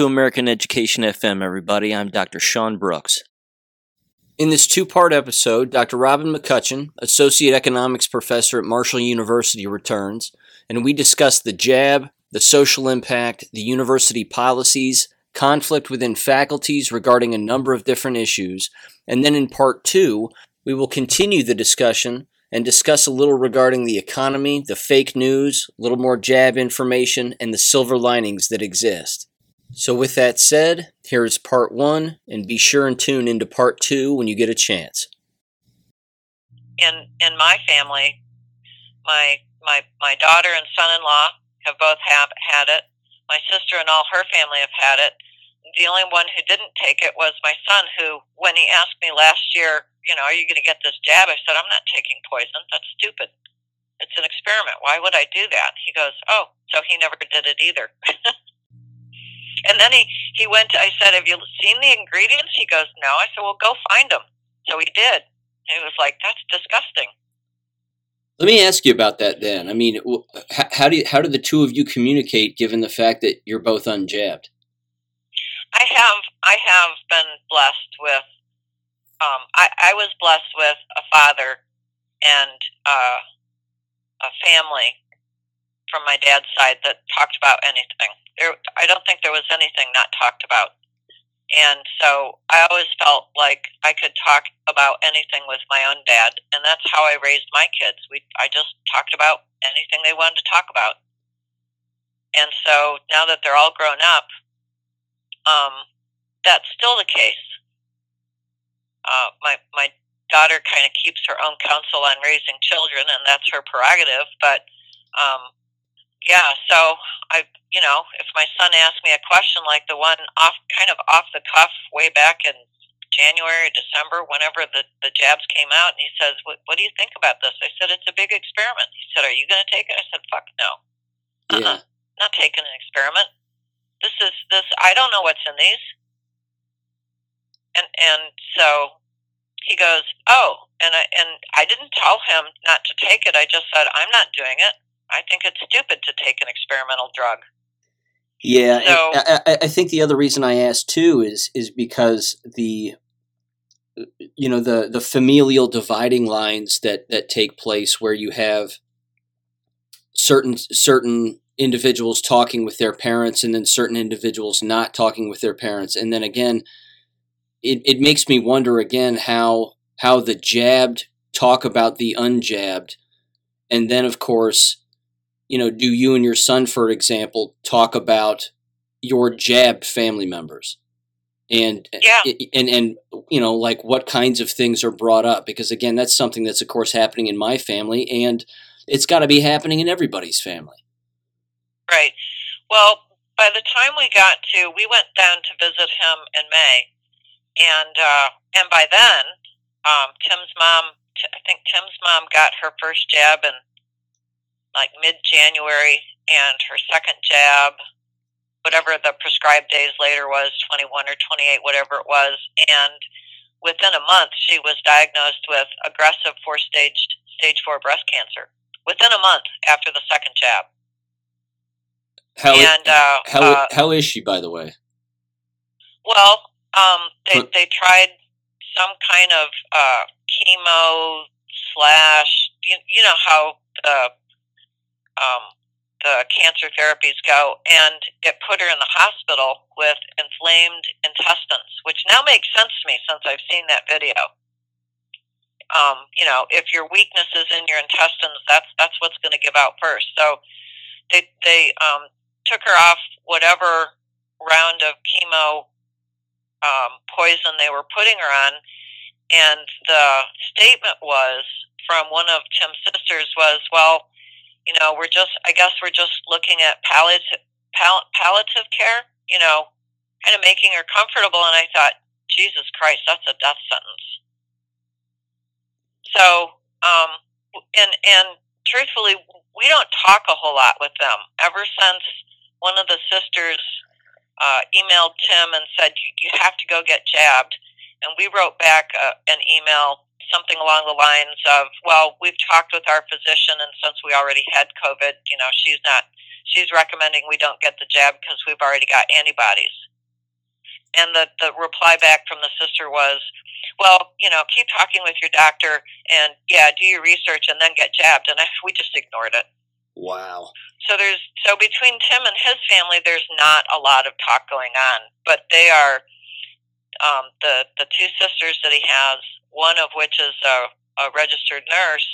to American Education FM, everybody. I'm Dr. Sean Brooks. In this two part episode, Dr. Robin McCutcheon, Associate Economics Professor at Marshall University, returns, and we discuss the jab, the social impact, the university policies, conflict within faculties regarding a number of different issues, and then in part two, we will continue the discussion and discuss a little regarding the economy, the fake news, a little more jab information, and the silver linings that exist. So, with that said, here is part one, and be sure and tune into part two when you get a chance. In in my family, my my my daughter and son-in-law have both have had it. My sister and all her family have had it. The only one who didn't take it was my son, who, when he asked me last year you know, are you going to get this jab? I said, I'm not taking poison. That's stupid. It's an experiment. Why would I do that? He goes, oh, so he never did it either. and then he, he went, to, I said, have you seen the ingredients? He goes, no. I said, well, go find them. So he did. He was like, that's disgusting. Let me ask you about that then. I mean, how do you, how do the two of you communicate given the fact that you're both unjabbed? I have I have been blessed with um, I, I was blessed with a father and uh, a family from my dad's side that talked about anything. There, I don't think there was anything not talked about. And so I always felt like I could talk about anything with my own dad, and that's how I raised my kids. We, I just talked about anything they wanted to talk about. And so now that they're all grown up, um, that's still the case uh, my my daughter kind of keeps her own counsel on raising children, and that's her prerogative. But um, yeah, so I, you know, if my son asks me a question like the one off, kind of off the cuff, way back in January, December, whenever the the jabs came out, and he says, "What, what do you think about this?" I said, "It's a big experiment." He said, "Are you going to take it?" I said, "Fuck no, uh-uh. yeah. not taking an experiment. This is this. I don't know what's in these." and and so he goes, "Oh," and I and I didn't tell him not to take it. I just said, "I'm not doing it. I think it's stupid to take an experimental drug." Yeah, so, I, I think the other reason I asked too is is because the you know the the familial dividing lines that that take place where you have certain certain individuals talking with their parents and then certain individuals not talking with their parents and then again it, it makes me wonder again how how the jabbed talk about the unjabbed and then of course you know do you and your son for example talk about your jabbed family members? And yeah. and and you know like what kinds of things are brought up? Because again that's something that's of course happening in my family and it's got to be happening in everybody's family. Right. Well by the time we got to we went down to visit him in may and uh, and by then, um, Tim's mom, I think Tim's mom got her first jab in like mid January, and her second jab, whatever the prescribed days later was, twenty one or twenty eight, whatever it was, and within a month she was diagnosed with aggressive four stage stage four breast cancer. Within a month after the second jab. How and, uh, how uh, how is she, by the way? Well, um, they they tried some kind of uh, chemo slash. You, you know how the um, the cancer therapies go, and it put her in the hospital with inflamed intestines, which now makes sense to me since I've seen that video. Um, you know, if your weakness is in your intestines, that's that's what's going to give out first. So they they um, took her off whatever round of chemo um, poison they were putting her on. And the statement was from one of Tim's sisters was, well, you know, we're just, I guess we're just looking at palliative, pal- palliative care, you know, kind of making her comfortable. And I thought, Jesus Christ, that's a death sentence. So, um, and, and truthfully, we don't talk a whole lot with them. Ever since one of the sisters uh, emailed Tim and said, you, have to go get jabbed. And we wrote back uh, an email, something along the lines of, well, we've talked with our physician, and since we already had COVID, you know, she's not, she's recommending we don't get the jab because we've already got antibodies. and the the reply back from the sister was, "Well, you know, keep talking with your doctor, and yeah, do your research, and then get jabbed." And I, we just ignored it. Wow. So there's so between Tim and his family, there's not a lot of talk going on, but they are um, the the two sisters that he has, one of which is a, a registered nurse.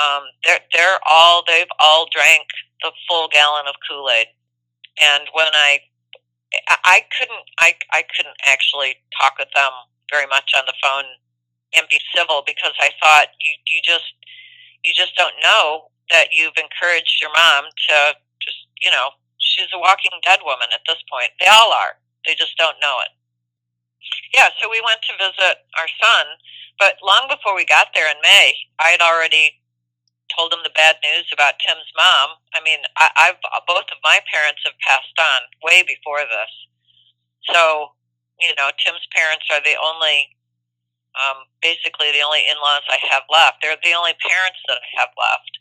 Um, they're they're all they've all drank the full gallon of Kool Aid, and when I I couldn't I I couldn't actually talk with them very much on the phone and be civil because I thought you you just you just don't know that you've encouraged your mom to just you know she's a walking dead woman at this point. They all are. They just don't know it. Yeah, so we went to visit our son, but long before we got there in May, I had already told him the bad news about Tim's mom. I mean, I, I've both of my parents have passed on way before this, so you know, Tim's parents are the only, um, basically the only in-laws I have left. They're the only parents that I have left,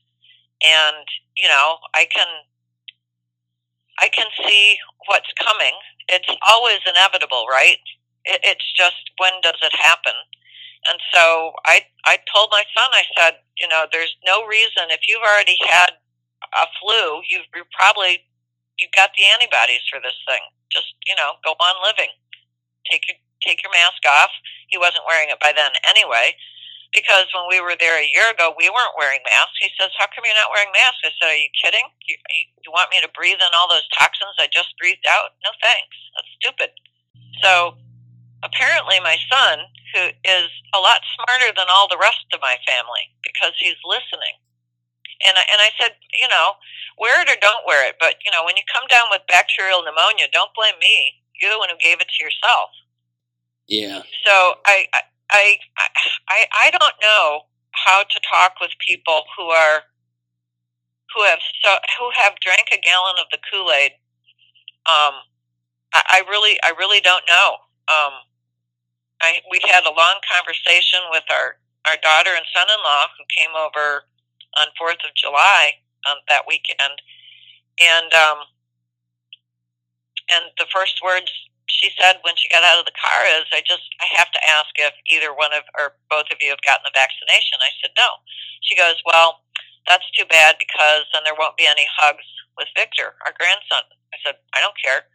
and you know, I can, I can see what's coming. It's always inevitable, right? It, it's just when does it happen? And so I I told my son, I said, you know, there's no reason if you've already had a flu, you've you're probably you've got the antibodies for this thing. Just you know, go on living. Take your take your mask off. He wasn't wearing it by then anyway, because when we were there a year ago, we weren't wearing masks. He says, "How come you're not wearing masks?" I said, "Are you kidding? You, you want me to breathe in all those toxins I just breathed out? No thanks. That's stupid." So apparently my son, who is a lot smarter than all the rest of my family because he's listening. And I, and I said, you know, wear it or don't wear it. But, you know, when you come down with bacterial pneumonia, don't blame me. You're the one who gave it to yourself. Yeah. So I, I, I, I I don't know how to talk with people who are, who have so, who have drank a gallon of the Kool-Aid. Um, I, I really, I really don't know. Um, I we had a long conversation with our our daughter and son-in-law who came over on Fourth of July on um, that weekend, and um, and the first words she said when she got out of the car is, "I just I have to ask if either one of or both of you have gotten the vaccination." I said, "No." She goes, "Well, that's too bad because then there won't be any hugs with Victor, our grandson." I said, "I don't care."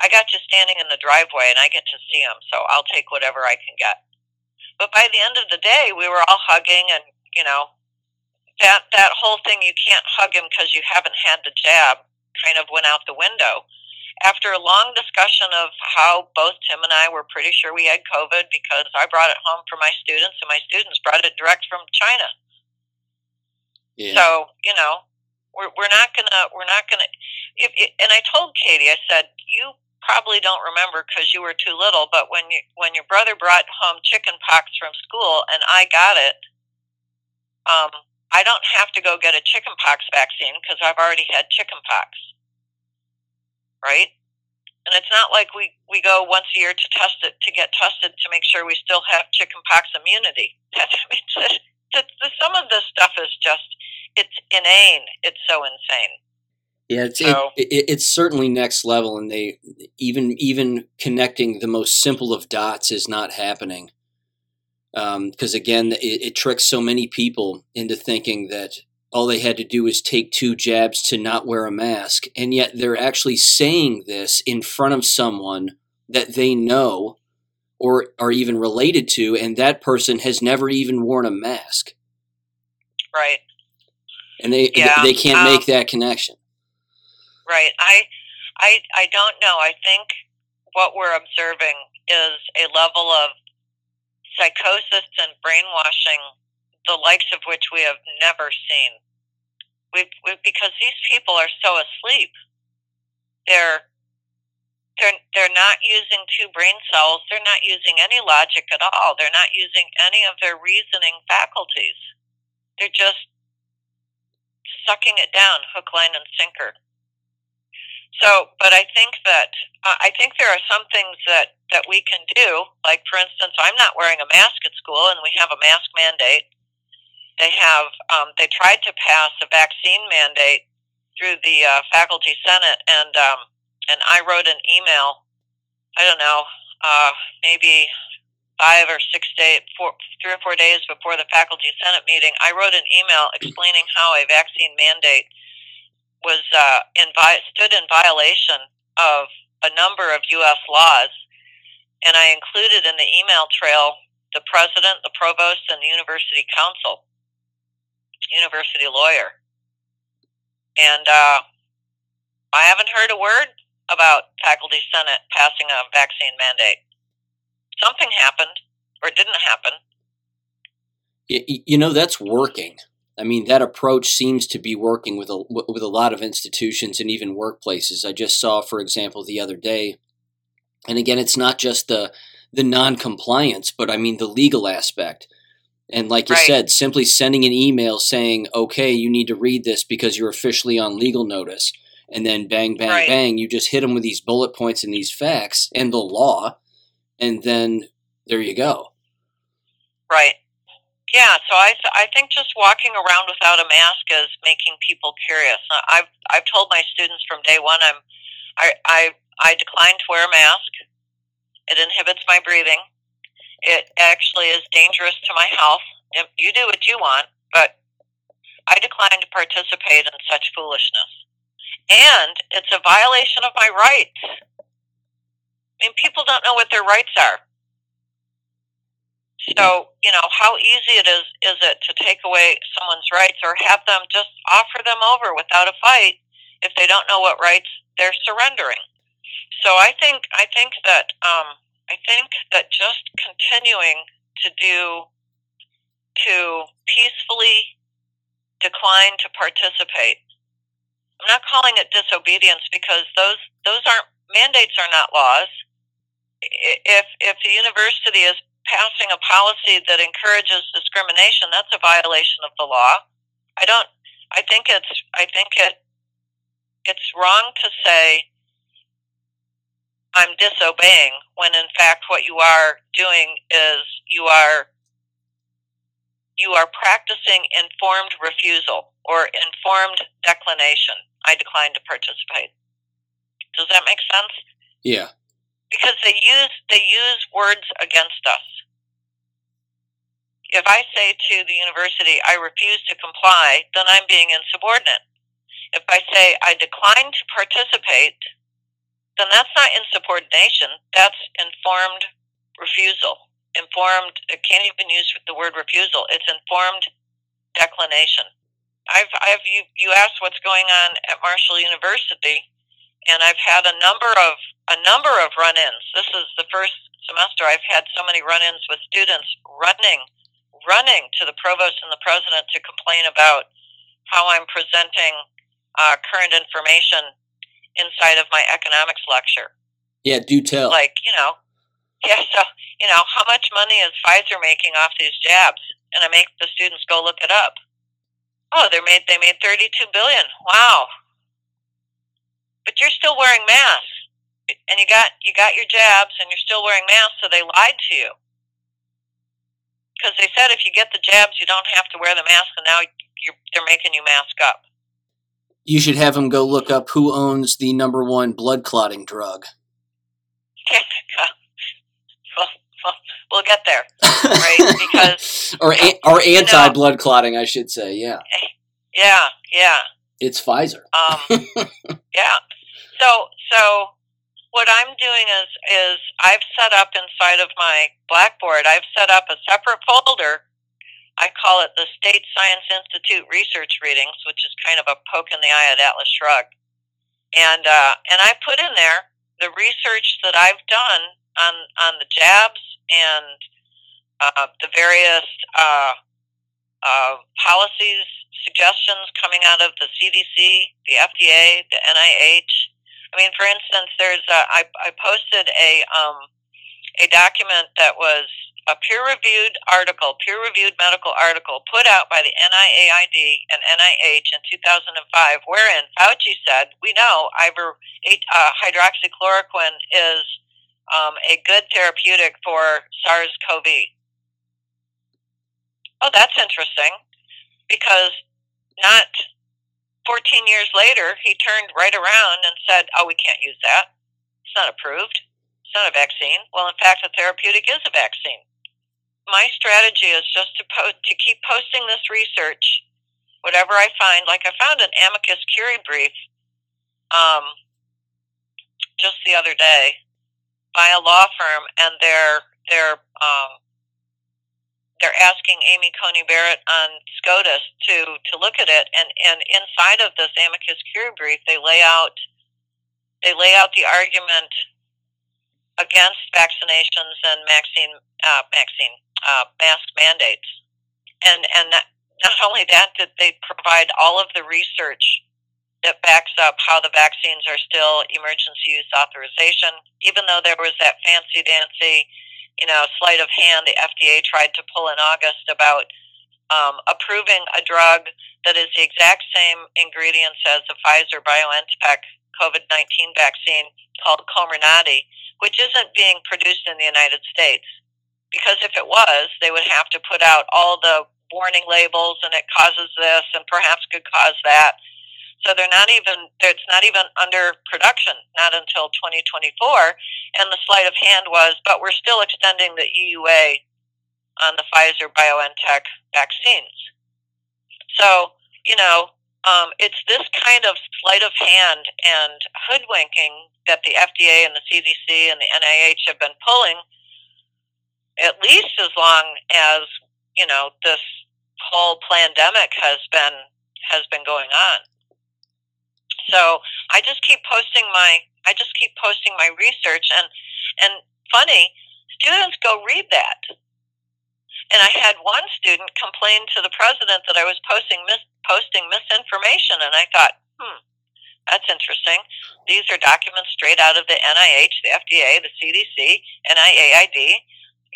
I got you standing in the driveway and I get to see him, so I'll take whatever I can get. But by the end of the day, we were all hugging, and you know, that that whole thing you can't hug him because you haven't had the jab kind of went out the window. After a long discussion of how both Tim and I were pretty sure we had COVID because I brought it home for my students and my students brought it direct from China. Yeah. So you know, we're we're not gonna we're not gonna. If, and I told Katie, I said, you probably don't remember because you were too little, but when you when your brother brought home chicken pox from school and I got it, um, I don't have to go get a chicken pox vaccine because I've already had chicken pox, right? And it's not like we we go once a year to test it to get tested to make sure we still have chicken pox immunity. I mean, some of this stuff is just it's inane. It's so insane. Yeah, it's so, it, it, it's certainly next level, and they even even connecting the most simple of dots is not happening. Because um, again, it, it tricks so many people into thinking that all they had to do was take two jabs to not wear a mask, and yet they're actually saying this in front of someone that they know or are even related to, and that person has never even worn a mask. Right. And they yeah, they can't um, make that connection. Right. I, I, I don't know. I think what we're observing is a level of psychosis and brainwashing, the likes of which we have never seen. We've, we've, because these people are so asleep. They're they're they're not using two brain cells. They're not using any logic at all. They're not using any of their reasoning faculties. They're just sucking it down, hook, line, and sinker. So, but I think that uh, I think there are some things that that we can do. Like, for instance, I'm not wearing a mask at school, and we have a mask mandate. They have um, they tried to pass a vaccine mandate through the uh, faculty senate, and um, and I wrote an email. I don't know uh, maybe five or six days, four, three or four days before the faculty senate meeting, I wrote an email explaining how a vaccine mandate was uh, in stood in violation of a number of U.S. laws, and I included in the email trail the president, the provost, and the university counsel, university lawyer, and uh, I haven't heard a word about faculty senate passing a vaccine mandate something happened or didn't happen. You know, that's working. I mean, that approach seems to be working with a, with a lot of institutions and even workplaces. I just saw, for example, the other day, and again, it's not just the the non-compliance, but I mean the legal aspect. And like you right. said, simply sending an email saying, "Okay, you need to read this because you're officially on legal notice," and then bang, bang, right. bang, you just hit them with these bullet points and these facts and the law, and then there you go. Right. Yeah. So I th- I think just walking around without a mask is making people curious. Uh, I've I've told my students from day one I'm I I I decline to wear a mask. It inhibits my breathing. It actually is dangerous to my health. You do what you want, but I decline to participate in such foolishness. And it's a violation of my rights. I mean, people don't know what their rights are. So, you know, how easy it is is it to take away someone's rights or have them just offer them over without a fight if they don't know what rights they're surrendering. So I think I think that um, I think that just continuing to do to peacefully decline to participate. I'm not calling it disobedience because those those aren't mandates are not laws if if the university is passing a policy that encourages discrimination, that's a violation of the law. I don't. I think it's. I think it. It's wrong to say I'm disobeying when in fact what you are doing is you are you are practicing informed refusal or informed declination. I decline to participate. Does that make sense? Yeah because they use they use words against us. If I say to the university, I refuse to comply, then I'm being insubordinate. If I say I decline to participate, then that's not insubordination. That's informed refusal. Informed, I can't even use the word refusal. It's informed declination. I've, I've, you, you asked what's going on at Marshall University and I've had a number of a number of run-ins. This is the first semester I've had so many run-ins with students running running to the provost and the president to complain about how I'm presenting uh, current information inside of my economics lecture. Yeah, do tell. Like you know, yeah. So you know, how much money is Pfizer making off these jabs? And I make the students go look it up. Oh, they made they made thirty two billion. Wow, but you're still wearing masks, and you got you got your jabs, and you're still wearing masks. So they lied to you because they said if you get the jabs, you don't have to wear the mask, and now they're making you mask up. You should have them go look up who owns the number one blood clotting drug. well, well, we'll get there, right? Because or or anti blood clotting, I should say. Yeah. Eh, yeah, yeah. It's Pfizer. um, yeah. So, so what I'm doing is is I've set up inside of my Blackboard. I've set up a separate folder. I call it the State Science Institute Research Readings, which is kind of a poke in the eye at Atlas Shrugged. And uh, and I put in there the research that I've done on on the jabs and uh, the various uh, uh policies suggestions coming out of the CDC, the FDA, the NIH. I mean, for instance, there's a, I, I posted a um, a document that was a peer-reviewed article, peer-reviewed medical article put out by the NIAID and NIH in 2005, wherein Fauci said, "We know iver, uh, hydroxychloroquine is um, a good therapeutic for SARS-CoV." Oh, that's interesting, because not 14 years later, he turned right around and said, "Oh, we can't use that. It's not approved. It's not a vaccine. Well, in fact, a therapeutic is a vaccine. My strategy is just to po- to keep posting this research, whatever I find. Like I found an amicus curiae brief um, just the other day by a law firm, and they're they're um, they're asking Amy Coney Barrett on SCOTUS to to look at it, and and inside of this amicus curiae brief, they lay out they lay out the argument against vaccinations and vaccine, uh, vaccine uh, mask mandates. And, and that, not only that, that they provide all of the research that backs up how the vaccines are still emergency use authorization, even though there was that fancy dancy, you know, sleight of hand the FDA tried to pull in August about um, approving a drug that is the exact same ingredients as the Pfizer BioNTech COVID 19 vaccine called Comirnaty, which isn't being produced in the United States. Because if it was, they would have to put out all the warning labels and it causes this and perhaps could cause that. So they're not even, it's not even under production, not until 2024. And the sleight of hand was, but we're still extending the EUA on the Pfizer BioNTech vaccines. So, you know, um, it's this kind of sleight of hand and hoodwinking that the FDA and the CDC and the NIH have been pulling at least as long as you know this whole pandemic has been has been going on. So I just keep posting my I just keep posting my research and and funny students go read that. And I had one student complain to the president that I was posting mis- posting misinformation, and I thought, hmm, that's interesting. These are documents straight out of the NIH, the FDA, the CDC, NIAID.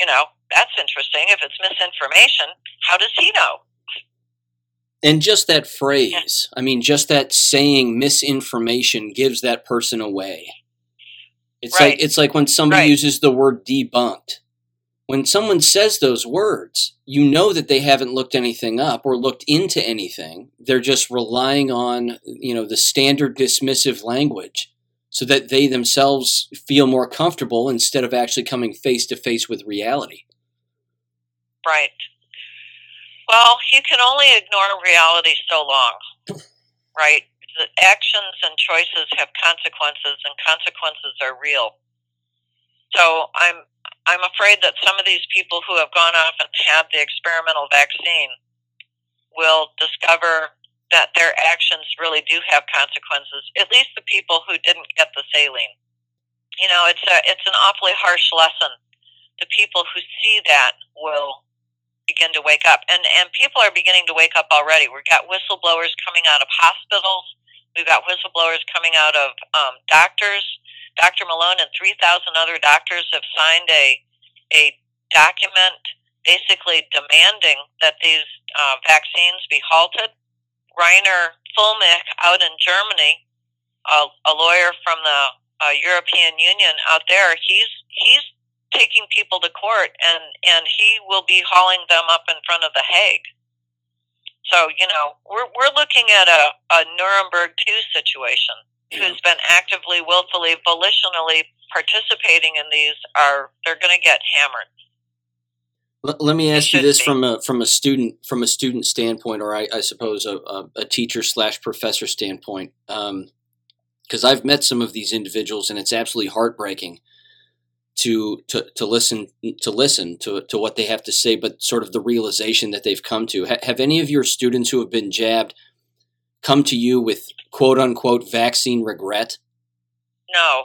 You know, that's interesting. If it's misinformation, how does he know? And just that phrase, I mean, just that saying misinformation gives that person away. It's right. like it's like when somebody right. uses the word debunked. When someone says those words, you know that they haven't looked anything up or looked into anything. They're just relying on, you know, the standard dismissive language so that they themselves feel more comfortable instead of actually coming face to face with reality. Right. Well, you can only ignore reality so long, right? The actions and choices have consequences, and consequences are real. So I'm I'm afraid that some of these people who have gone off and had the experimental vaccine will discover that their actions really do have consequences. At least the people who didn't get the saline. You know, it's a it's an awfully harsh lesson. The people who see that will begin to wake up, and and people are beginning to wake up already. We've got whistleblowers coming out of hospitals. We've got whistleblowers coming out of um, doctors. Dr. Malone and 3,000 other doctors have signed a a document basically demanding that these uh, vaccines be halted Rainer Fuellmich out in Germany, a, a lawyer from the uh, European Union out there, he's he's taking people to court and and he will be hauling them up in front of the Hague. So you know we're we're looking at a, a Nuremberg two situation. Who's been actively, willfully, volitionally participating in these are they're going to get hammered. Let, let me ask you this be. from a from a student from a student standpoint, or I, I suppose a, a, a, teacher slash professor standpoint, because um, I've met some of these individuals, and it's absolutely heartbreaking to to to listen to listen to to what they have to say, but sort of the realization that they've come to. Ha, have any of your students who have been jabbed come to you with quote unquote vaccine regret? No,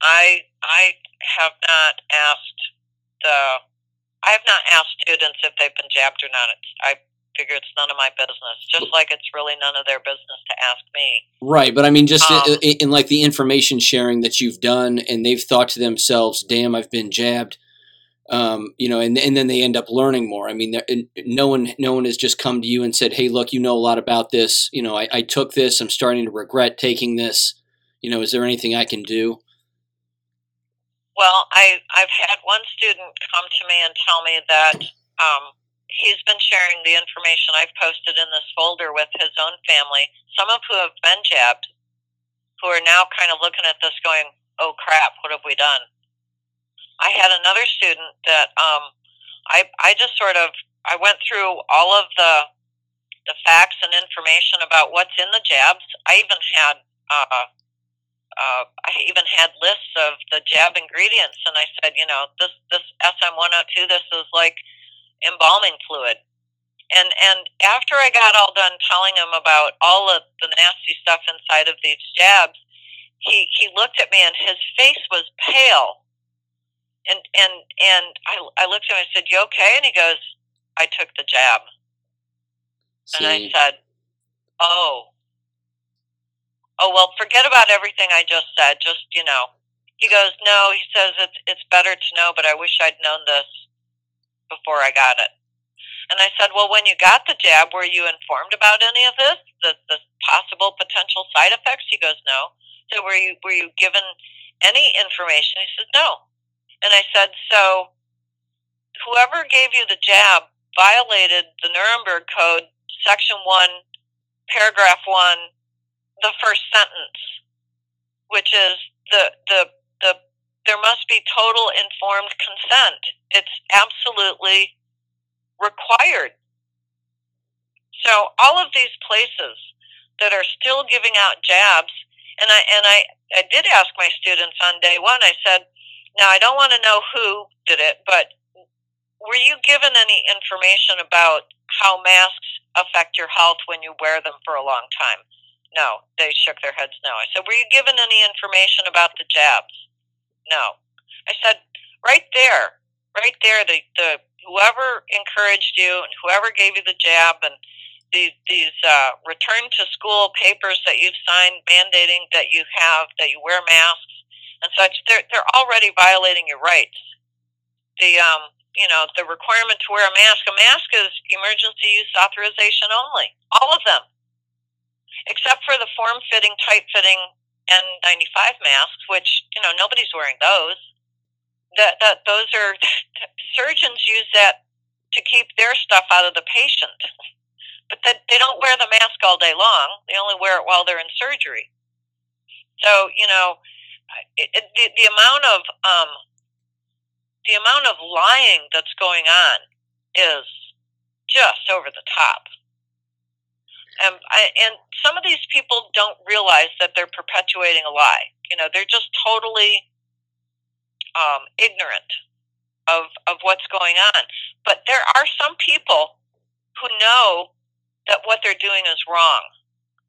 I I have not asked the I have not asked students if they've been jabbed or not. I figure it's none of my business. Just like it's really none of their business to ask me. Right, but I mean, just um, in, in, like the information sharing that you've done, and they've thought to themselves, "Damn, I've been jabbed." Um, you know, and and then they end up learning more. I mean, no one no one has just come to you and said, "Hey, look, you know a lot about this. You know, I, I took this. I'm starting to regret taking this. You know, is there anything I can do?" Well, I I've had one student come to me and tell me that um, he's been sharing the information I've posted in this folder with his own family. Some of who have been jabbed, who are now kind of looking at this, going, "Oh crap, what have we done?" I had another student that um, I I just sort of I went through all of the the facts and information about what's in the jabs. I even had uh, uh, I even had lists of the jab ingredients, and I said, you know, this this SM one hundred oh two, this is like embalming fluid. And and after I got all done telling him about all of the nasty stuff inside of these jabs, he he looked at me and his face was pale and and and I I looked at him. I said, "You okay?" And he goes, "I took the jab." See. And I said, "Oh, oh well, forget about everything I just said. Just you know." He goes, "No." He says, "It's it's better to know, but I wish I'd known this before I got it." And I said, "Well, when you got the jab, were you informed about any of this, the the possible potential side effects?" He goes, "No." So were you were you given any information? He said, "No." And I said, so whoever gave you the jab violated the Nuremberg Code, Section 1, Paragraph 1, the first sentence, which is the, the, there must be total informed consent. It's absolutely required. So all of these places that are still giving out jabs, and I and I, I did ask my students on day one. I said, now, I don't want to know who did it, but were you given any information about how masks affect your health when you wear them for a long time? No, they shook their heads no. I said, were you given any information about the jabs? No. I said, right there, right there, the, the whoever encouraged you and whoever gave you the jab and these these uh, return to school papers that you've signed mandating that you have that you wear masks and such, they're they're already violating your rights. The um, you know, the requirement to wear a mask. A mask is emergency use authorization only. All of them, except for the form-fitting, tight-fitting N95 masks, which you know nobody's wearing those. That that those are surgeons use that to keep their stuff out of the patient, but that they don't wear the mask all day long. They only wear it while they're in surgery. So you know, it, the, the amount of um, the amount of lying that's going on is just over the top. And I, and some of these people don't realize that they're perpetuating a lie. You know, they're just totally um, ignorant of of what's going on. But there are some people who know that what they're doing is wrong.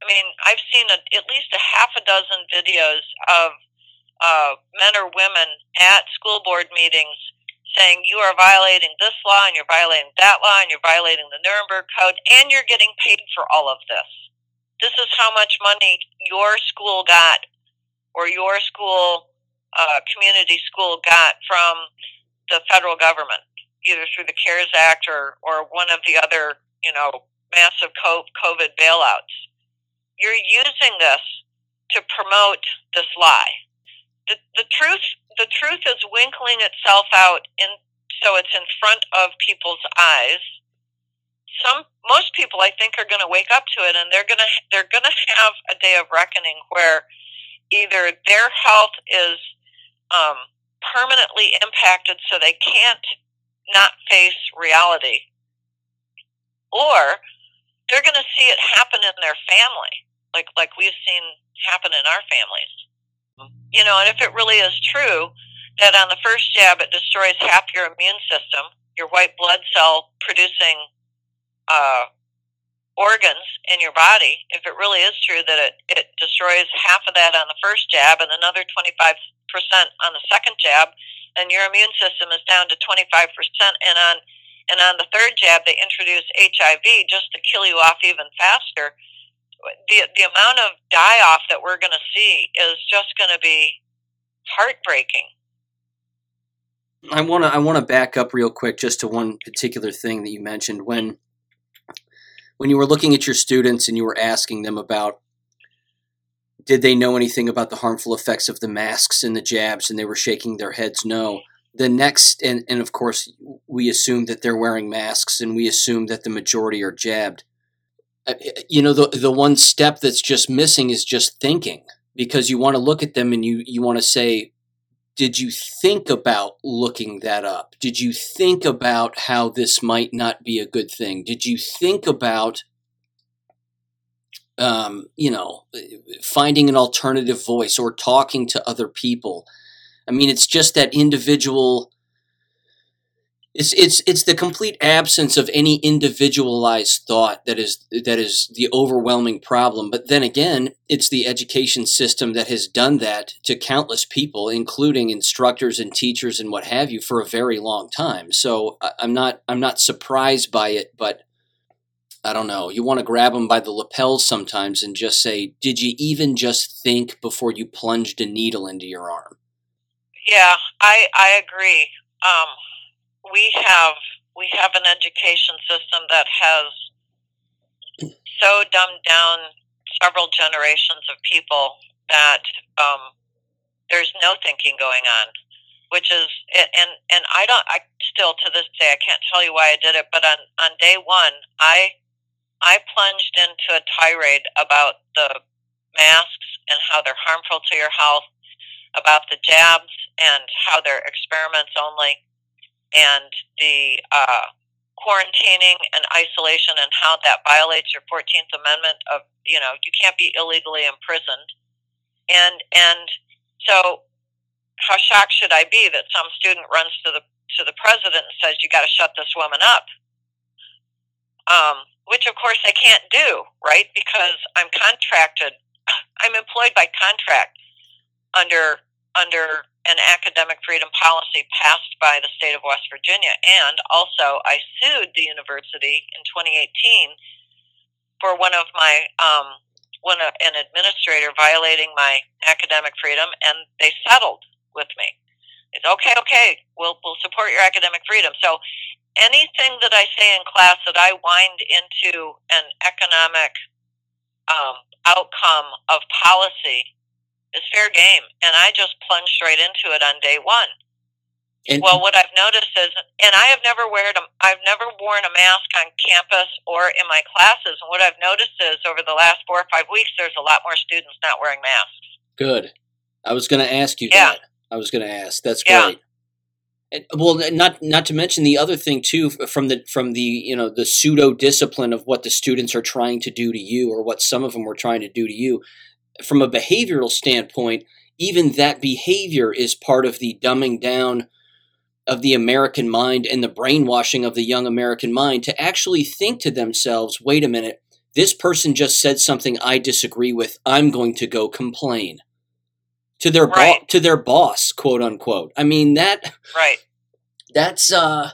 I mean, I've seen a, at least a half a dozen videos of uh, men or women at school board meetings saying you are violating this law and you're violating that law and you're violating the Nuremberg Code and you're getting paid for all of this. This is how much money your school got or your school, uh, community school got from the federal government, either through the CARES Act or, or one of the other, you know, massive COVID bailouts. You're using this to promote this lie the, the truth the truth is winkling itself out in so it's in front of people's eyes. Some most people i think are going to wake up to it and they're going to they're going to have a day of reckoning where either their health is um, permanently impacted so they can't not face reality or they're going to see it happen in their family like like we've seen happen in our families you know, and if it really is true that on the first jab it destroys half your immune system, your white blood cell producing uh, organs in your body, if it really is true that it, it destroys half of that on the first jab and another 25% on the second jab, then your immune system is down to 25%. And on, and on the third jab, they introduce HIV just to kill you off even faster the the amount of die off that we're going to see is just going to be heartbreaking. I want to I want to back up real quick just to one particular thing that you mentioned when when you were looking at your students and you were asking them about did they know anything about the harmful effects of the masks and the jabs and they were shaking their heads no the next and, and of course we assume that they're wearing masks and we assume that the majority are jabbed Uh, uh, you know the the one step that's just missing is just thinking because you want to look at them and you you want to say did you think about looking that up? Did you think about how this might not be a good thing? Did you think about, um, you know, uh, finding an alternative voice or talking to other people? I mean, it's just that individual it's it's it's the complete absence of any individualized thought that is that is the overwhelming problem. But then again, it's the education system that has done that to countless people, including instructors and teachers and what have you, for a very long time. So I'm not I'm not surprised by it, but I don't know. You want to grab them by the lapels sometimes and just say, "Did you even just think before you plunged a needle into your arm?" Yeah, I I agree. Um, we have we have an education system that has so dumbed down several generations of people that um, there's no thinking going on, which is and and I don't I still to this day I can't tell you why I did it, but on on day one I I plunged into a tirade about the masks and how they're harmful to your health, about the jabs and how they're experiments only, and the uh, quarantining and isolation and how that violates your 14th Amendment of, you know, you can't be illegally imprisoned. And, and so how shocked should I be that some student runs to the, to the president and says, you got to shut this woman up? Um, which of course I can't do, right? Because I'm contracted, I'm employed by contract under, under an academic freedom policy passed by the state of West Virginia. And also, I sued the university in 2018 for one of my um, one of, an administrator violating my academic freedom, and they settled with me. It's okay, okay. We'll we'll support your academic freedom. So anything that I say in class that I wind into an economic um, outcome of policy is fair game. And I just plunged right into it on day one. And, well, what I've noticed is, and I have never worn a, I've never worn a mask on campus or in my classes. And what I've noticed is, over the last four or five weeks, there's a lot more students not wearing masks. Good. I was going to ask you yeah. that. I was going to ask. That's great. And, well, not not to mention the other thing too, from the from the you know the pseudo discipline of what the students are trying to do to you, or what some of them were trying to do to you from a behavioral standpoint, even that behavior is part of the dumbing down of the American mind and the brainwashing of the young American mind to actually think to themselves, wait a minute, this person just said something I disagree with. I'm going to go complain to their right. bo- to their boss, quote unquote. I mean that right. That's uh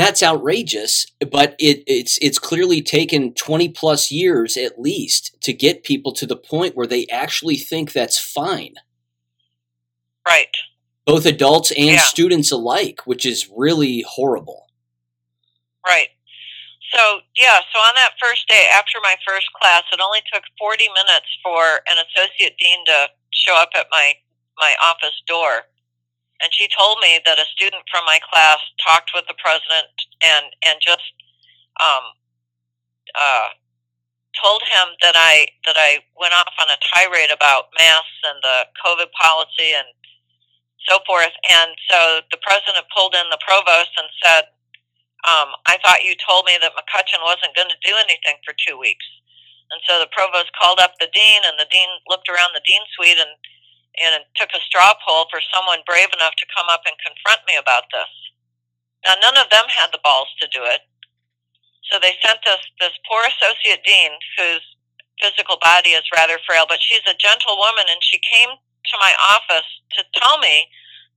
that's outrageous but it, it's it's clearly taken 20 plus years at least to get people to the point where they actually think that's fine. Right. Both adults and yeah. students alike which is really horrible. Right. So yeah so on that first day after my first class it only took 40 minutes for an associate dean to show up at my my office door and she told me that a student from my class talked with the president and and just um, uh, told him that I that I went off on a tirade about masks and the COVID policy and so forth. And so the president pulled in the provost and said, um, "I thought you told me that McCutcheon wasn't going to do anything for two weeks." And so the provost called up the dean, and the dean looked around the dean suite and and took a straw poll for someone brave enough to come up and confront me about this. Now, none of them had the balls to do it. So they sent us this poor associate dean whose physical body is rather frail, but she's a gentle woman, and she came to my office to tell me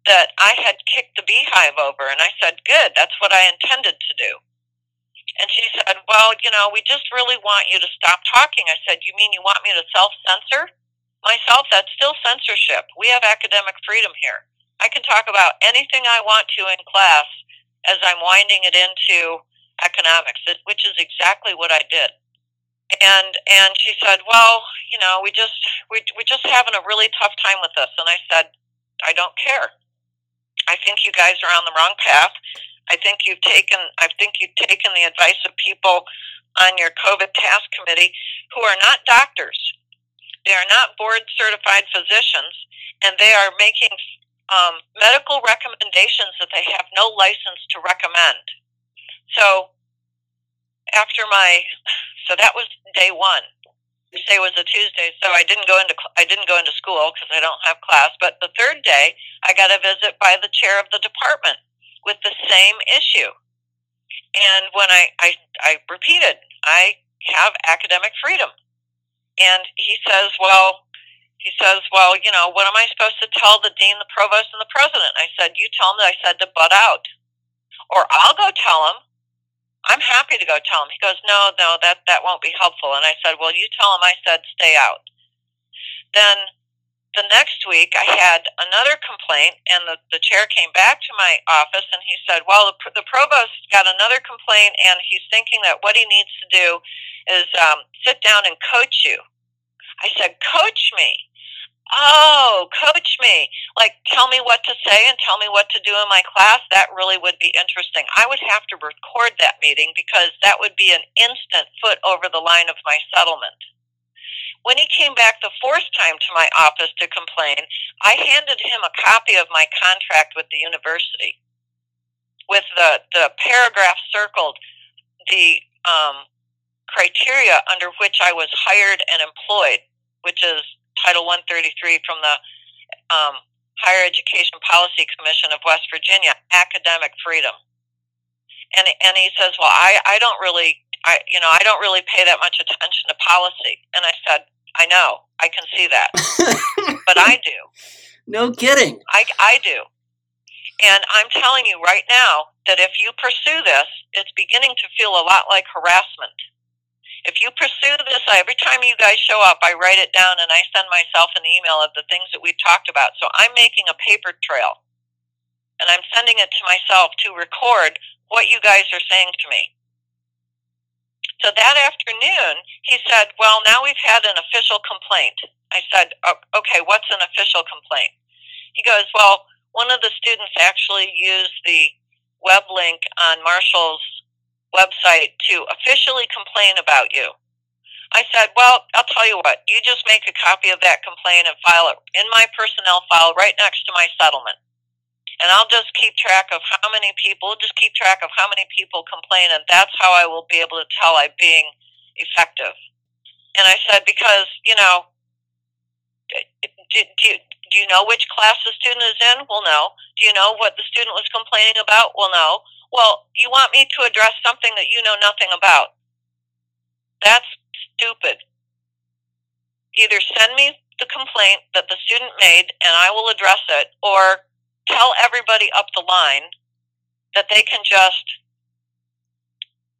that I had kicked the beehive over. And I said, Good, that's what I intended to do. And she said, Well, you know, we just really want you to stop talking. I said, You mean you want me to self censor? Myself, that's still censorship. We have academic freedom here. I can talk about anything I want to in class as I'm winding it into economics, which is exactly what I did. And and she said, "Well, you know, we just we we're just having a really tough time with this." And I said, "I don't care. I think you guys are on the wrong path. I think you've taken I think you've taken the advice of people on your COVID task committee who are not doctors, they are not board certified physicians, and they are making um, medical recommendations that they have no license to recommend. So after my, so that was day one. Tuesday was a Tuesday, so I didn't go into I didn't go into school because I don't have class. But the third day, I got a visit by the chair of the department with the same issue. And when I I, I repeated, I have academic freedom, and he says, well, he says, well, you know, what am I supposed to tell the dean, the provost, and the president? I said, you tell them that I said to butt out, or I'll go tell them I'm happy to go tell him. He goes, no, no, that, that won't be helpful. And I said, well, you tell him I said stay out. Then the next week I had another complaint and the, the chair came back to my office and he said, well, the, the provost got another complaint and he's thinking that what he needs to do is um, sit down and coach you. I said, coach me oh, coach me. Like, tell me what to say and tell me what to do in my class. That really would be interesting. I would have to record that meeting because that would be an instant foot over the line of my settlement. When he came back the fourth time to my office to complain, I handed him a copy of my contract with the university with the, the paragraph circled the um, criteria under which I was hired and employed, which is Title 133 from the um, Higher Education Policy Commission of West Virginia, academic freedom. And and he says, well, I I don't really I you know I don't really pay that much attention to policy. And I said, I know, I can see that, but I do. No kidding. I I do. And I'm telling you right now that if you pursue this, it's beginning to feel a lot like harassment if you pursue this, every time you guys show up, I write it down and I send myself an email of the things that we've talked about. So I'm making a paper trail and I'm sending it to myself to record what you guys are saying to me. So that afternoon, he said, Well, now we've had an official complaint. I said, oh, Okay, what's an official complaint? He goes, Well, one of the students actually used the web link on Marshall's website to officially complain about you. I said, well, I'll tell you what, you just make a copy of that complaint and file it in my personnel file right next to my settlement. And I'll just keep track of how many people, just keep track of how many people complain, and that's how I will be able to tell I'm being effective. And I said, because, you know, do, do, do you know which class the student is in? Well, no. Do you know what the student was complaining about? Well, no. Well, you want me to address something that you know nothing about. That's stupid. Either send me the complaint that the student made and I will address it, or tell everybody up the line that they can just.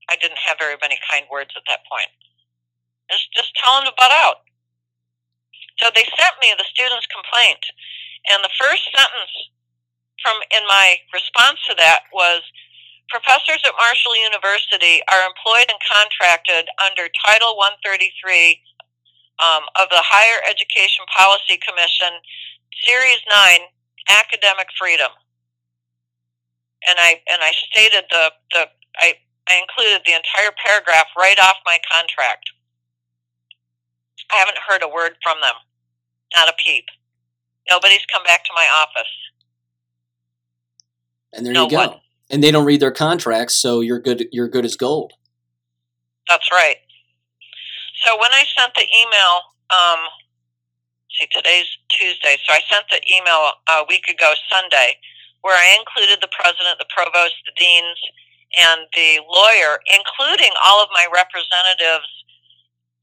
I didn't have very many kind words at that point. Just, just tell them to butt out. So they sent me the student's complaint, and the first sentence from in my response to that was Professors at Marshall University are employed and contracted under Title 133 um, of the Higher Education Policy Commission, Series 9, Academic Freedom. And I and I stated the, the I, I included the entire paragraph right off my contract. I haven't heard a word from them. Not a peep. Nobody's come back to my office. And there no you go. One and they don't read their contracts, so you're good. You're good as gold. That's right. So when I sent the email, um, see, today's Tuesday, so I sent the email a week ago, Sunday, where I included the president, the provost, the deans, and the lawyer, including all of my representatives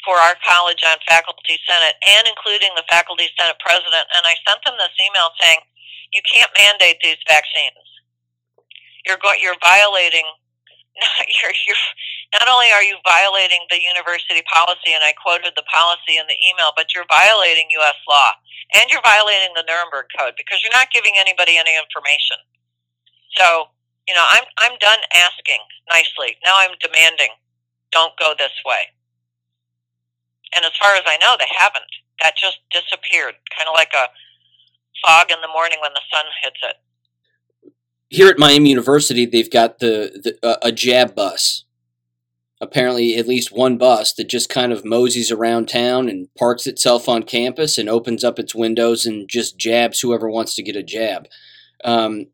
for our college on faculty senate and including the faculty senate president. And I sent them this email saying, you can't mandate these vaccines you're go- you're violating you're, you're not only are you violating the university policy and I quoted the policy in the email but you're violating US law and you're violating the Nuremberg code because you're not giving anybody any information. So you know I'm I'm done asking nicely. Now I'm demanding don't go this way. And as far as I know they haven't. That just disappeared kind of like a fog in the morning when the sun hits it here at Miami University, they've got the, the uh, a jab bus, apparently at least one bus that just kind of moseys around town and parks itself on campus and opens up its windows and just jabs whoever wants to get a jab. Um,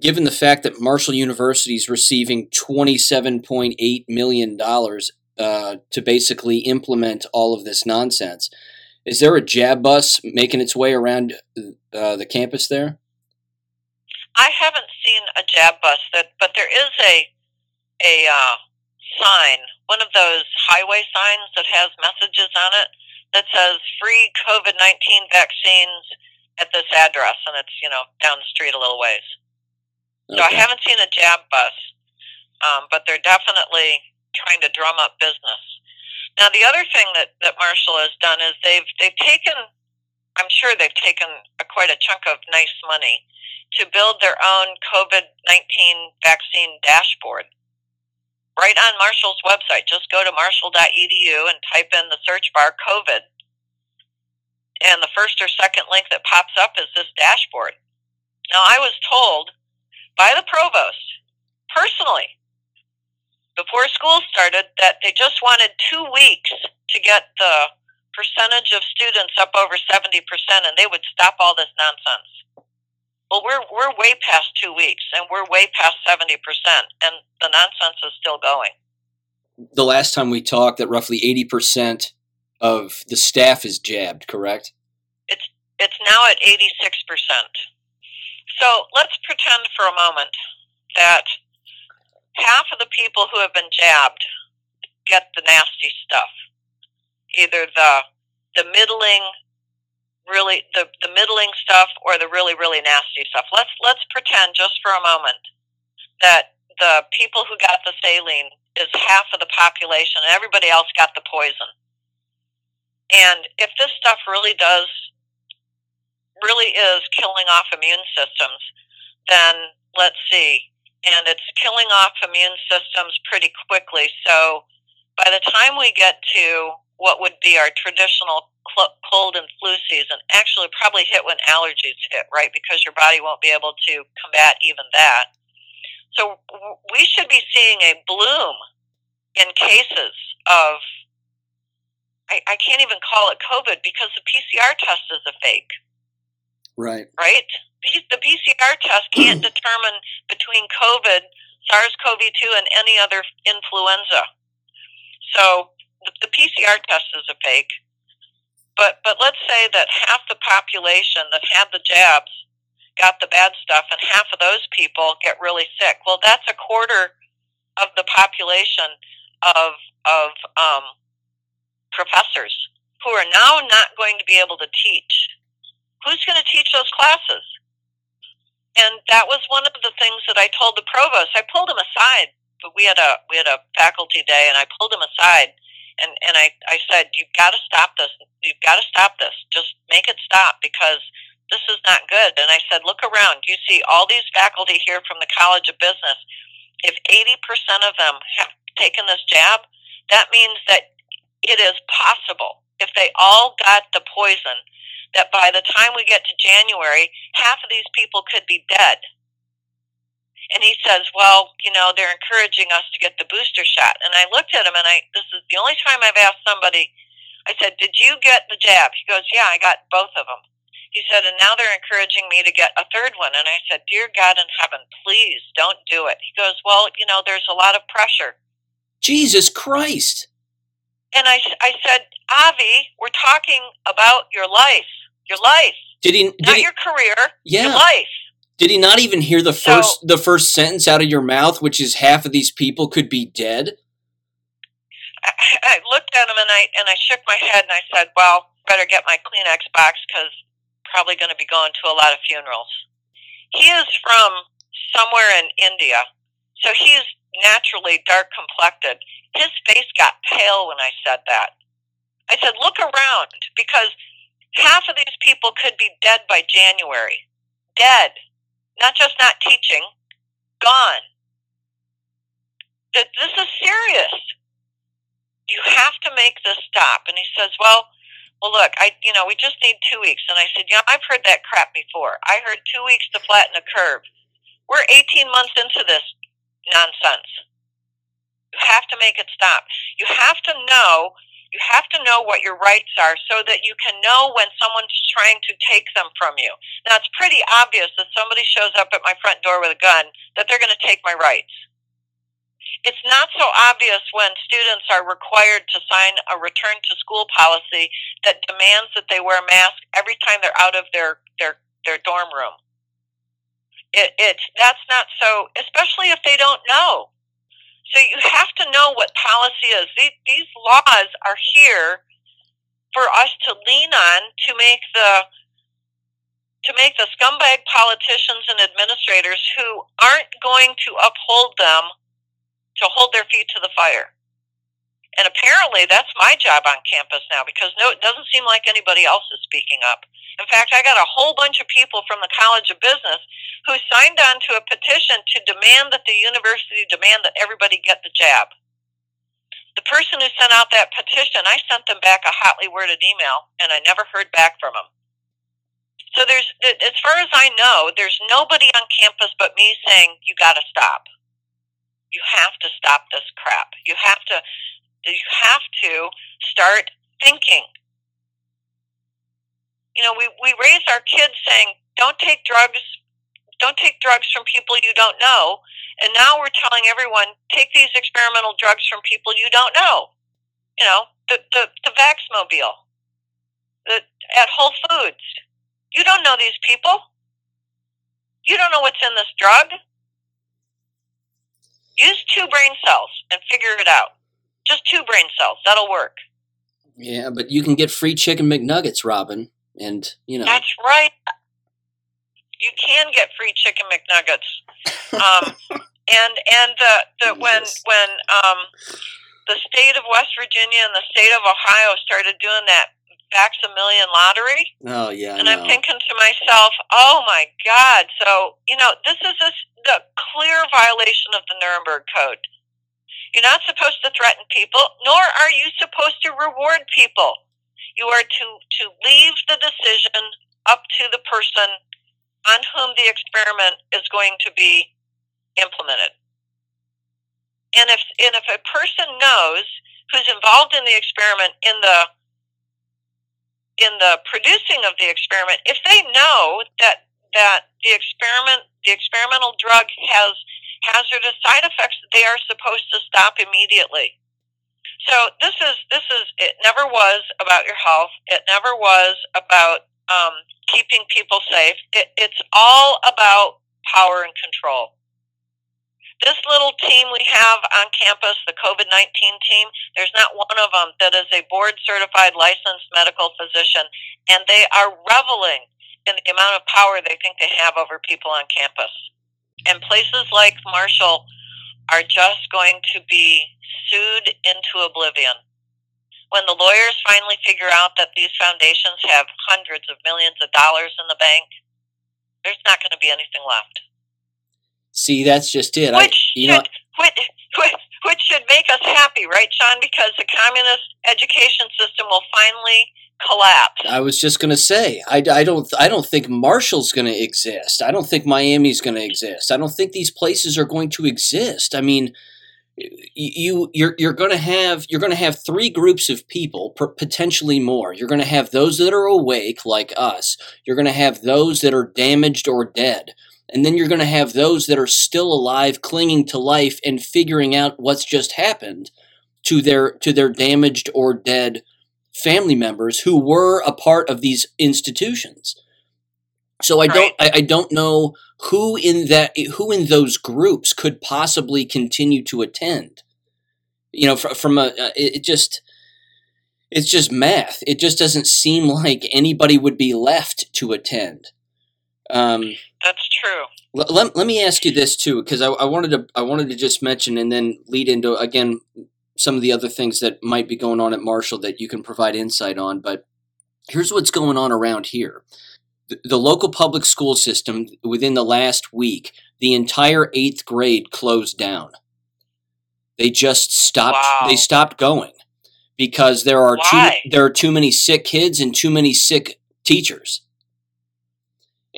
given the fact that Marshall University is receiving $27.8 million uh, to basically implement all of this nonsense, is there a jab bus making its way around uh, the campus there? I haven't seen a jab bus, that, but there is a a uh, sign, one of those highway signs that has messages on it that says free COVID 19 vaccines at this address, and it's, you know, down the street a little ways. Okay. So I haven't seen a jab bus, um, but they're definitely trying to drum up business. Now, the other thing that, that Marshall has done is they've they've taken, I'm sure they've taken a, quite a chunk of nice money to build their own COVID 19 vaccine dashboard right on Marshall's website. Just go to marshall.edu and type in the search bar COVID. And the first or second link that pops up is this dashboard. Now, I was told by the provost personally before school started that they just wanted two weeks to get the percentage of students up over 70% and they would stop all this nonsense. Well, we're we're way past two weeks, and we're way past seventy percent, and the nonsense is still going. The last time we talked, that roughly eighty percent of the staff is jabbed, correct? It's it's now at eighty six percent. So let's pretend for a moment that half of the people who have been jabbed get the nasty stuff, either the the middling really the, the middling stuff or the really really nasty stuff. Let's let's pretend just for a moment that the people who got the saline is half of the population and everybody else got the poison. And if this stuff really does really is killing off immune systems, then let's see. And it's killing off immune systems pretty quickly. So by the time we get to what would be our traditional cold and flu season actually probably hit when allergies hit, right? Because your body won't be able to combat even that. So we should be seeing a bloom in cases of, I, I can't even call it COVID because the PCR test is a fake. Right. Right? The PCR test can't determine between COVID, SARS CoV 2, and any other influenza. So the, the PCR test is a fake. But but let's say that half the population that had the jabs got the bad stuff, and half of those people get really sick. Well, that's a quarter of the population of of um, professors who are now not going to be able to teach. Who's going to teach those classes? And that was one of the things that I told the provost. I pulled him aside. But we had a we had a faculty day, and I pulled him aside and and I I said you've got to stop this. You've got to stop this. Just make it stop because this is not good. And I said, look around. You see all these faculty here from the College of Business. If 80% of them have taken this jab, that means that it is possible if they all got the poison that by the time we get to January, half of these people could be dead and he says, "Well, you know, they're encouraging us to get the booster shot." And I looked at him, and I this is the only time I've asked somebody. I said, "Did you get the jab?" He goes, "Yeah, I got both of them." He said, "And now they're encouraging me to get a third one." And I said, "Dear God in heaven, please don't do it." He goes, "Well, you know, there's a lot of pressure." Jesus Christ! And I, I said, Avi, we're talking about your life, your life. Did he? Did not he, your career. Yeah. Your life. Did he not even hear the first so, the first sentence out of your mouth, which is half of these people could be dead? I, I looked at him and I and I shook my head and I said, "Well, better get my Kleenex box because probably going to be going to a lot of funerals." He is from somewhere in India, so he's naturally dark complected. His face got pale when I said that. I said, "Look around because half of these people could be dead by January. Dead." Not just not teaching, gone. That this is serious. You have to make this stop. And he says, well, well, look, I, you know, we just need two weeks. And I said, know, I've heard that crap before. I heard two weeks to flatten a curve. We're 18 months into this nonsense. You have to make it stop. You have to know you have to know what your rights are so that you can know when someone's trying to take them from you. Now, it's pretty obvious that somebody shows up at my front door with a gun that they're going to take my rights. It's not so obvious when students are required to sign a return to school policy that demands that they wear a mask every time they're out of their, their, their dorm room. It, it's, that's not so, especially if they don't know. So you have to know what policy is. These, laws are here for us to lean on to make the to make the scumbag politicians and administrators who aren't going to uphold them to hold their feet to the fire. And apparently that's my job on campus now because no, it doesn't seem like anybody else is speaking up. In fact, I got a whole bunch of people from the College of Business who signed on to a petition to demand that the university demand that everybody get the jab. The person who sent out that petition, I sent them back a hotly worded email and I never heard back from them. So there's, as far as I know, there's nobody on campus but me saying, you gotta stop. You have to stop this crap. You have to you have to start thinking. You know, we, we raise our kids saying, don't take drugs, don't take drugs from people you don't know. And now we're telling everyone, take these experimental drugs from people you don't know. You know, the, the, the Vaxmobile, the, at Whole Foods. You don't know these people. You don't know what's in this drug. Use two brain cells and figure it out. Just two brain cells. That'll work. Yeah, but you can get free chicken McNuggets, Robin, and you know. That's right. You can get free chicken McNuggets. Um, and and the, the when when um, the state of West Virginia and the state of Ohio started doing that Vax a Million lottery. Oh yeah. And I'm thinking to myself, oh my God! So you know, this is a, the clear violation of the Nuremberg Code. You're not supposed to threaten people, nor are you supposed to reward people. You are to, to leave the decision up to the person on whom the experiment is going to be implemented. And if, and if a person knows who's involved in the experiment in the in the producing of the experiment, if they know that that the experiment the experimental drug has hazardous side effects they are supposed to stop immediately. So this is this is it never was about your health. It never was about um, keeping people safe. It, it's all about power and control. This little team we have on campus, the COVID 19 team, there's not one of them that is a board certified licensed medical physician, and they are reveling in the amount of power they think they have over people on campus. And places like Marshall are just going to be sued into oblivion. When the lawyers finally figure out that these foundations have hundreds of millions of dollars in the bank, there's not going to be anything left. See, that's just it. Which, I, you should, know, which, which, which should make us happy, right, Sean? Because the communist education system will finally collapse. I was just going to say, I, I don't, I don't think Marshall's going to exist. I don't think Miami's going to exist. I don't think these places are going to exist. I mean, you you're you're going to have you're going to have three groups of people potentially more you're going to have those that are awake like us you're going to have those that are damaged or dead and then you're going to have those that are still alive clinging to life and figuring out what's just happened to their to their damaged or dead family members who were a part of these institutions. So I don't I, I don't know who in that who in those groups could possibly continue to attend. You know, from, from a uh, it just it's just math. It just doesn't seem like anybody would be left to attend. Um, That's true. Let, let, let me ask you this too, because I, I wanted to I wanted to just mention and then lead into again some of the other things that might be going on at Marshall that you can provide insight on. But here's what's going on around here the, the local public school system, within the last week, the entire eighth grade closed down. They just stopped. Wow. They stopped going because there are Why? too there are too many sick kids and too many sick teachers.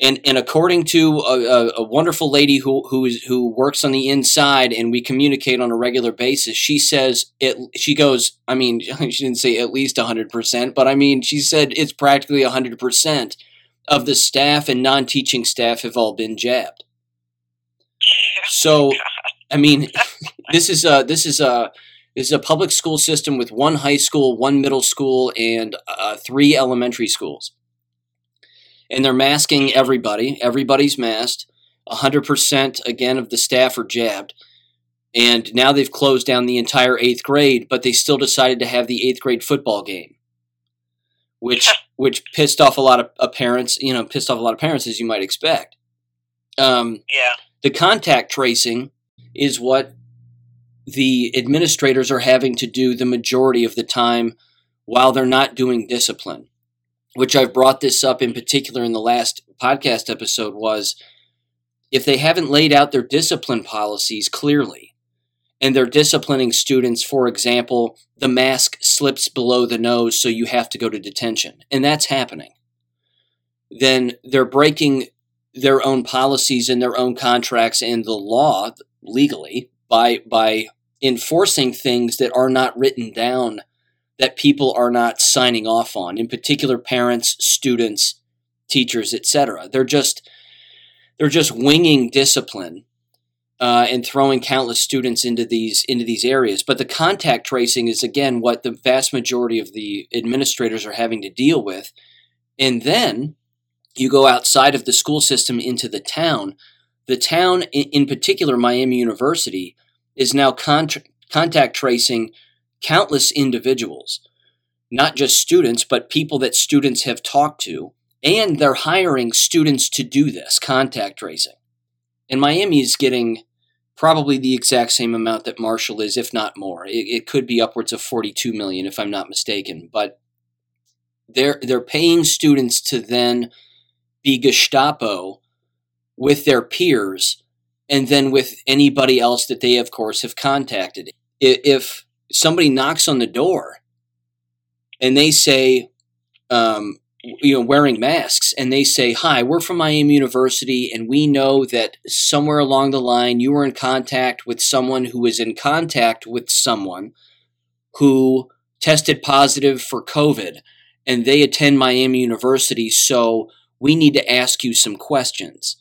And and according to a, a, wonderful lady who who is who works on the inside and we communicate on a regular basis she says it she goes i mean she didn't say at least 100% but i mean she said it's practically 100% of the staff and non-teaching staff have all been jabbed. So i mean this is a this is a this is a public school system with one high school one middle school and uh, three elementary schools and they're masking everybody. Everybody's masked. 100% again of the staff are jabbed. And now they've closed down the entire eighth grade, but they still decided to have the eighth grade football game, which which pissed off a lot of uh, parents. You know, pissed off a lot of parents as you might expect. Um, yeah. The contact tracing is what the administrators are having to do the majority of the time while they're not doing discipline which I've brought this up in particular in the last podcast episode, was if they haven't laid out their discipline policies clearly and they're disciplining students, for example, the mask slips below the nose, so you have to go to detention, and that's happening, then they're breaking their own policies and their own contracts and the law legally by by enforcing things that are not written down that people are not signing off on, in particular parents, students, teachers, etc. They're just they're just winging discipline uh, and throwing countless students into these into these areas. But the contact tracing is again what the vast majority of the administrators are having to deal with. And then you go outside of the school system into the town. The town, in particular, Miami University, is now contact tracing countless individuals, not just students, but people that students have talked to, and they're hiring students to do this contact tracing. And Miami is getting probably the exact same amount that Marshall is, if not more. It, it could be upwards of 42 million, if I'm not mistaken. But they're they're paying students to then be Gestapo with their peers and then with anybody else that they of course have contacted if somebody knocks on the door and they say, um, you know, wearing masks, and they say, Hi, we're from Miami University, and we know that somewhere along the line you were in contact with someone who was in contact with someone who tested positive for COVID, and they attend Miami University, so we need to ask you some questions.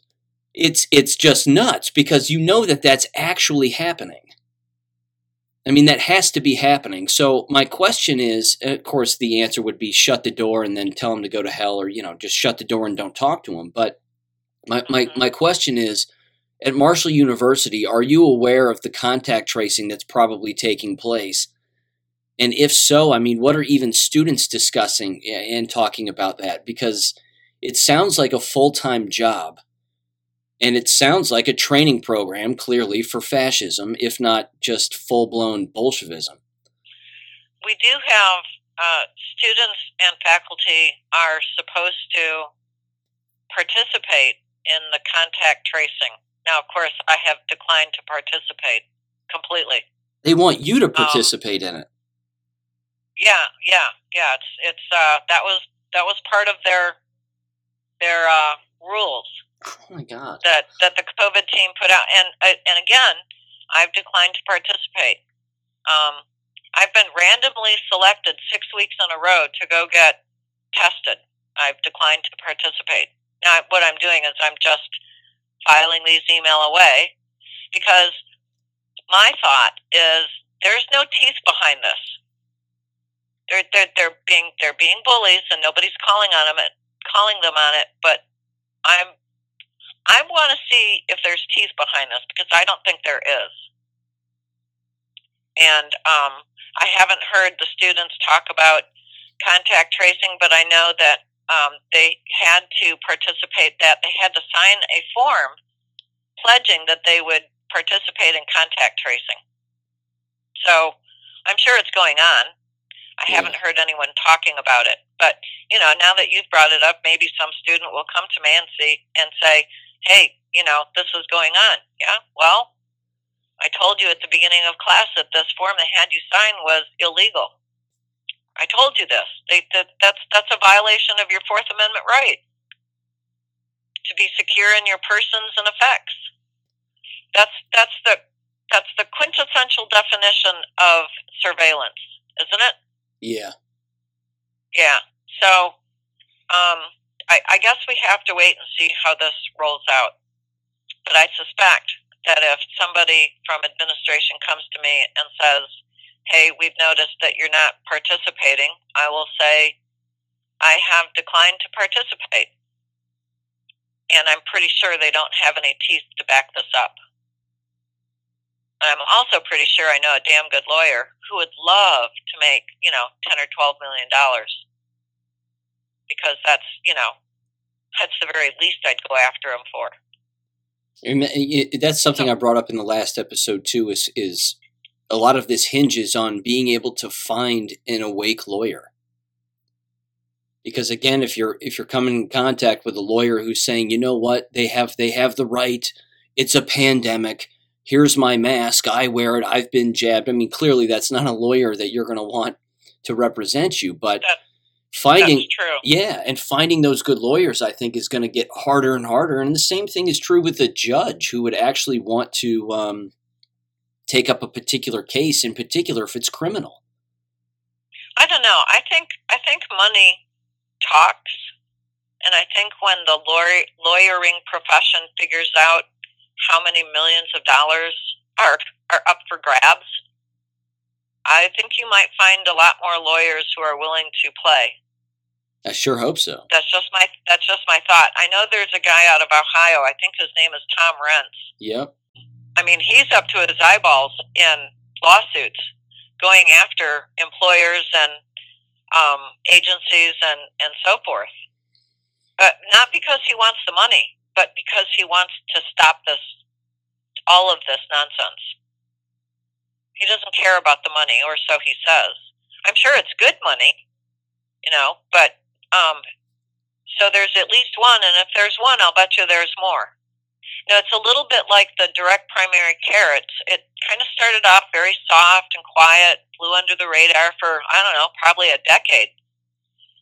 It's it's just nuts because you know that that's actually happening. I mean, that has to be happening. So my question is, of course, the answer would be shut the door and then tell them to go to hell, or you know, just shut the door and don't talk to them. But my my mm-hmm. my question is, at Marshall University, are you aware of the contact tracing that's probably taking place? And if so, I mean, what are even students discussing and talking about that? Because it sounds like a full time job and it sounds like a training program, clearly, for fascism, if not just full blown Bolshevism. We do have uh, students and faculty are supposed to participate in the contact tracing. Now, of course, I have declined to participate completely. They want you to um, participate um, in it. Yeah, yeah, yeah. It's it's uh, that was that was part of their their uh, rules. Oh my god! That that the COVID team put out, and uh, and again, I've declined to participate. Um, I've been randomly selected six weeks in a row to go get tested. I've declined to participate. Now, what I'm doing is I'm just filing these email away because my thought is there's no teeth behind this. They're, they're, they're being they're being bullies and nobody's calling on them calling them on it. But I'm I want to see if there's teeth behind this because I don't think there is. And um, I haven't heard the students talk about contact tracing, but I know that um, they had to participate, that they had to sign a form pledging that they would participate in contact tracing. So I'm sure it's going on. I yeah. haven't heard anyone talking about it. But, you know, now that you've brought it up, maybe some student will come to me and see and say, hey, you know, this was going on. Yeah, well, I told you at the beginning of class that this form they had you sign was illegal. I told you this. They, that, that's that's a violation of your Fourth Amendment right. to be secure in your persons and effects. That's that's the that's the quintessential definition of surveillance, isn't it? Yeah. Yeah. So, um, I, I guess we have to wait and see how this rolls out. But I suspect that if somebody from administration comes to me and says, "Hey, we've noticed that you're not participating," I will say, "I have declined to participate." And I'm pretty sure they don't have any teeth to back this up. I'm also pretty sure I know a damn good lawyer who would love to make, you know, 10 or 12 million dollars. Because that's, you know, that's the very least I'd go after him for. That's something I brought up in the last episode too is is a lot of this hinges on being able to find an awake lawyer. Because again, if you're if you're coming in contact with a lawyer who's saying, you know what, they have they have the right, it's a pandemic, here's my mask, I wear it, I've been jabbed. I mean, clearly that's not a lawyer that you're going to want to represent you, but finding yeah, and finding those good lawyers I think is going to get harder and harder. And the same thing is true with the judge who would actually want to um, take up a particular case, in particular if it's criminal. I don't know. I think I think money talks, and I think when the lawyer, lawyering profession figures out how many millions of dollars are are up for grabs, I think you might find a lot more lawyers who are willing to play. I sure hope so. That's just my that's just my thought. I know there's a guy out of Ohio. I think his name is Tom Renz. Yep. I mean, he's up to his eyeballs in lawsuits, going after employers and um, agencies and and so forth. But not because he wants the money, but because he wants to stop this, all of this nonsense. He doesn't care about the money, or so he says. I'm sure it's good money, you know, but um, so there's at least one, and if there's one, I'll bet you there's more. Know, it's a little bit like the direct primary care. It kind of started off very soft and quiet, flew under the radar for I don't know, probably a decade,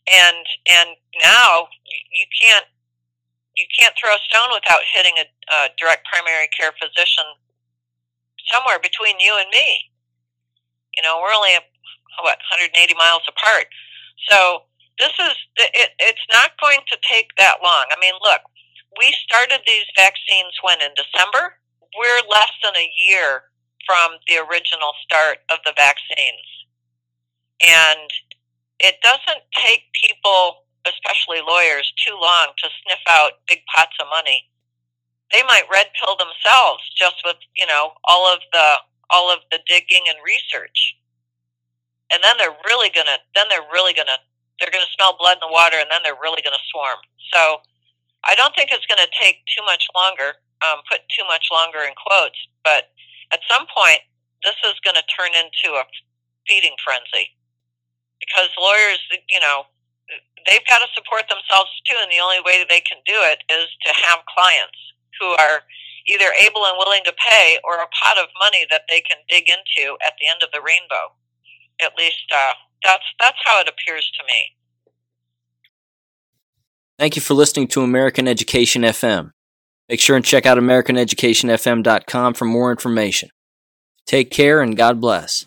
and and now you, you can't you can't throw a stone without hitting a, a direct primary care physician somewhere between you and me. You know, we're only what 180 miles apart, so this is it, it's not going to take that long. I mean, look, we started these vaccines when in December. We're less than a year from the original start of the vaccines, and it doesn't take people especially lawyers, too long to sniff out big pots of money. They might red pill themselves just with, you know, all of the all of the digging and research. And then they're really gonna then they're really gonna they're gonna smell blood in the water and then they're really gonna swarm. So I don't think it's gonna take too much longer, um, put too much longer in quotes, but at some point this is gonna turn into a feeding frenzy. Because lawyers, you know, they've got to support themselves too, and the only way they can do it is to have clients who are either able and willing to pay or a pot of money that they can dig into at the end of the rainbow. At least uh, that's that's how it appears to me. Thank you for listening to American Education FM. Make sure and check out AmericanEducationFM.com for more information. Take care and God bless.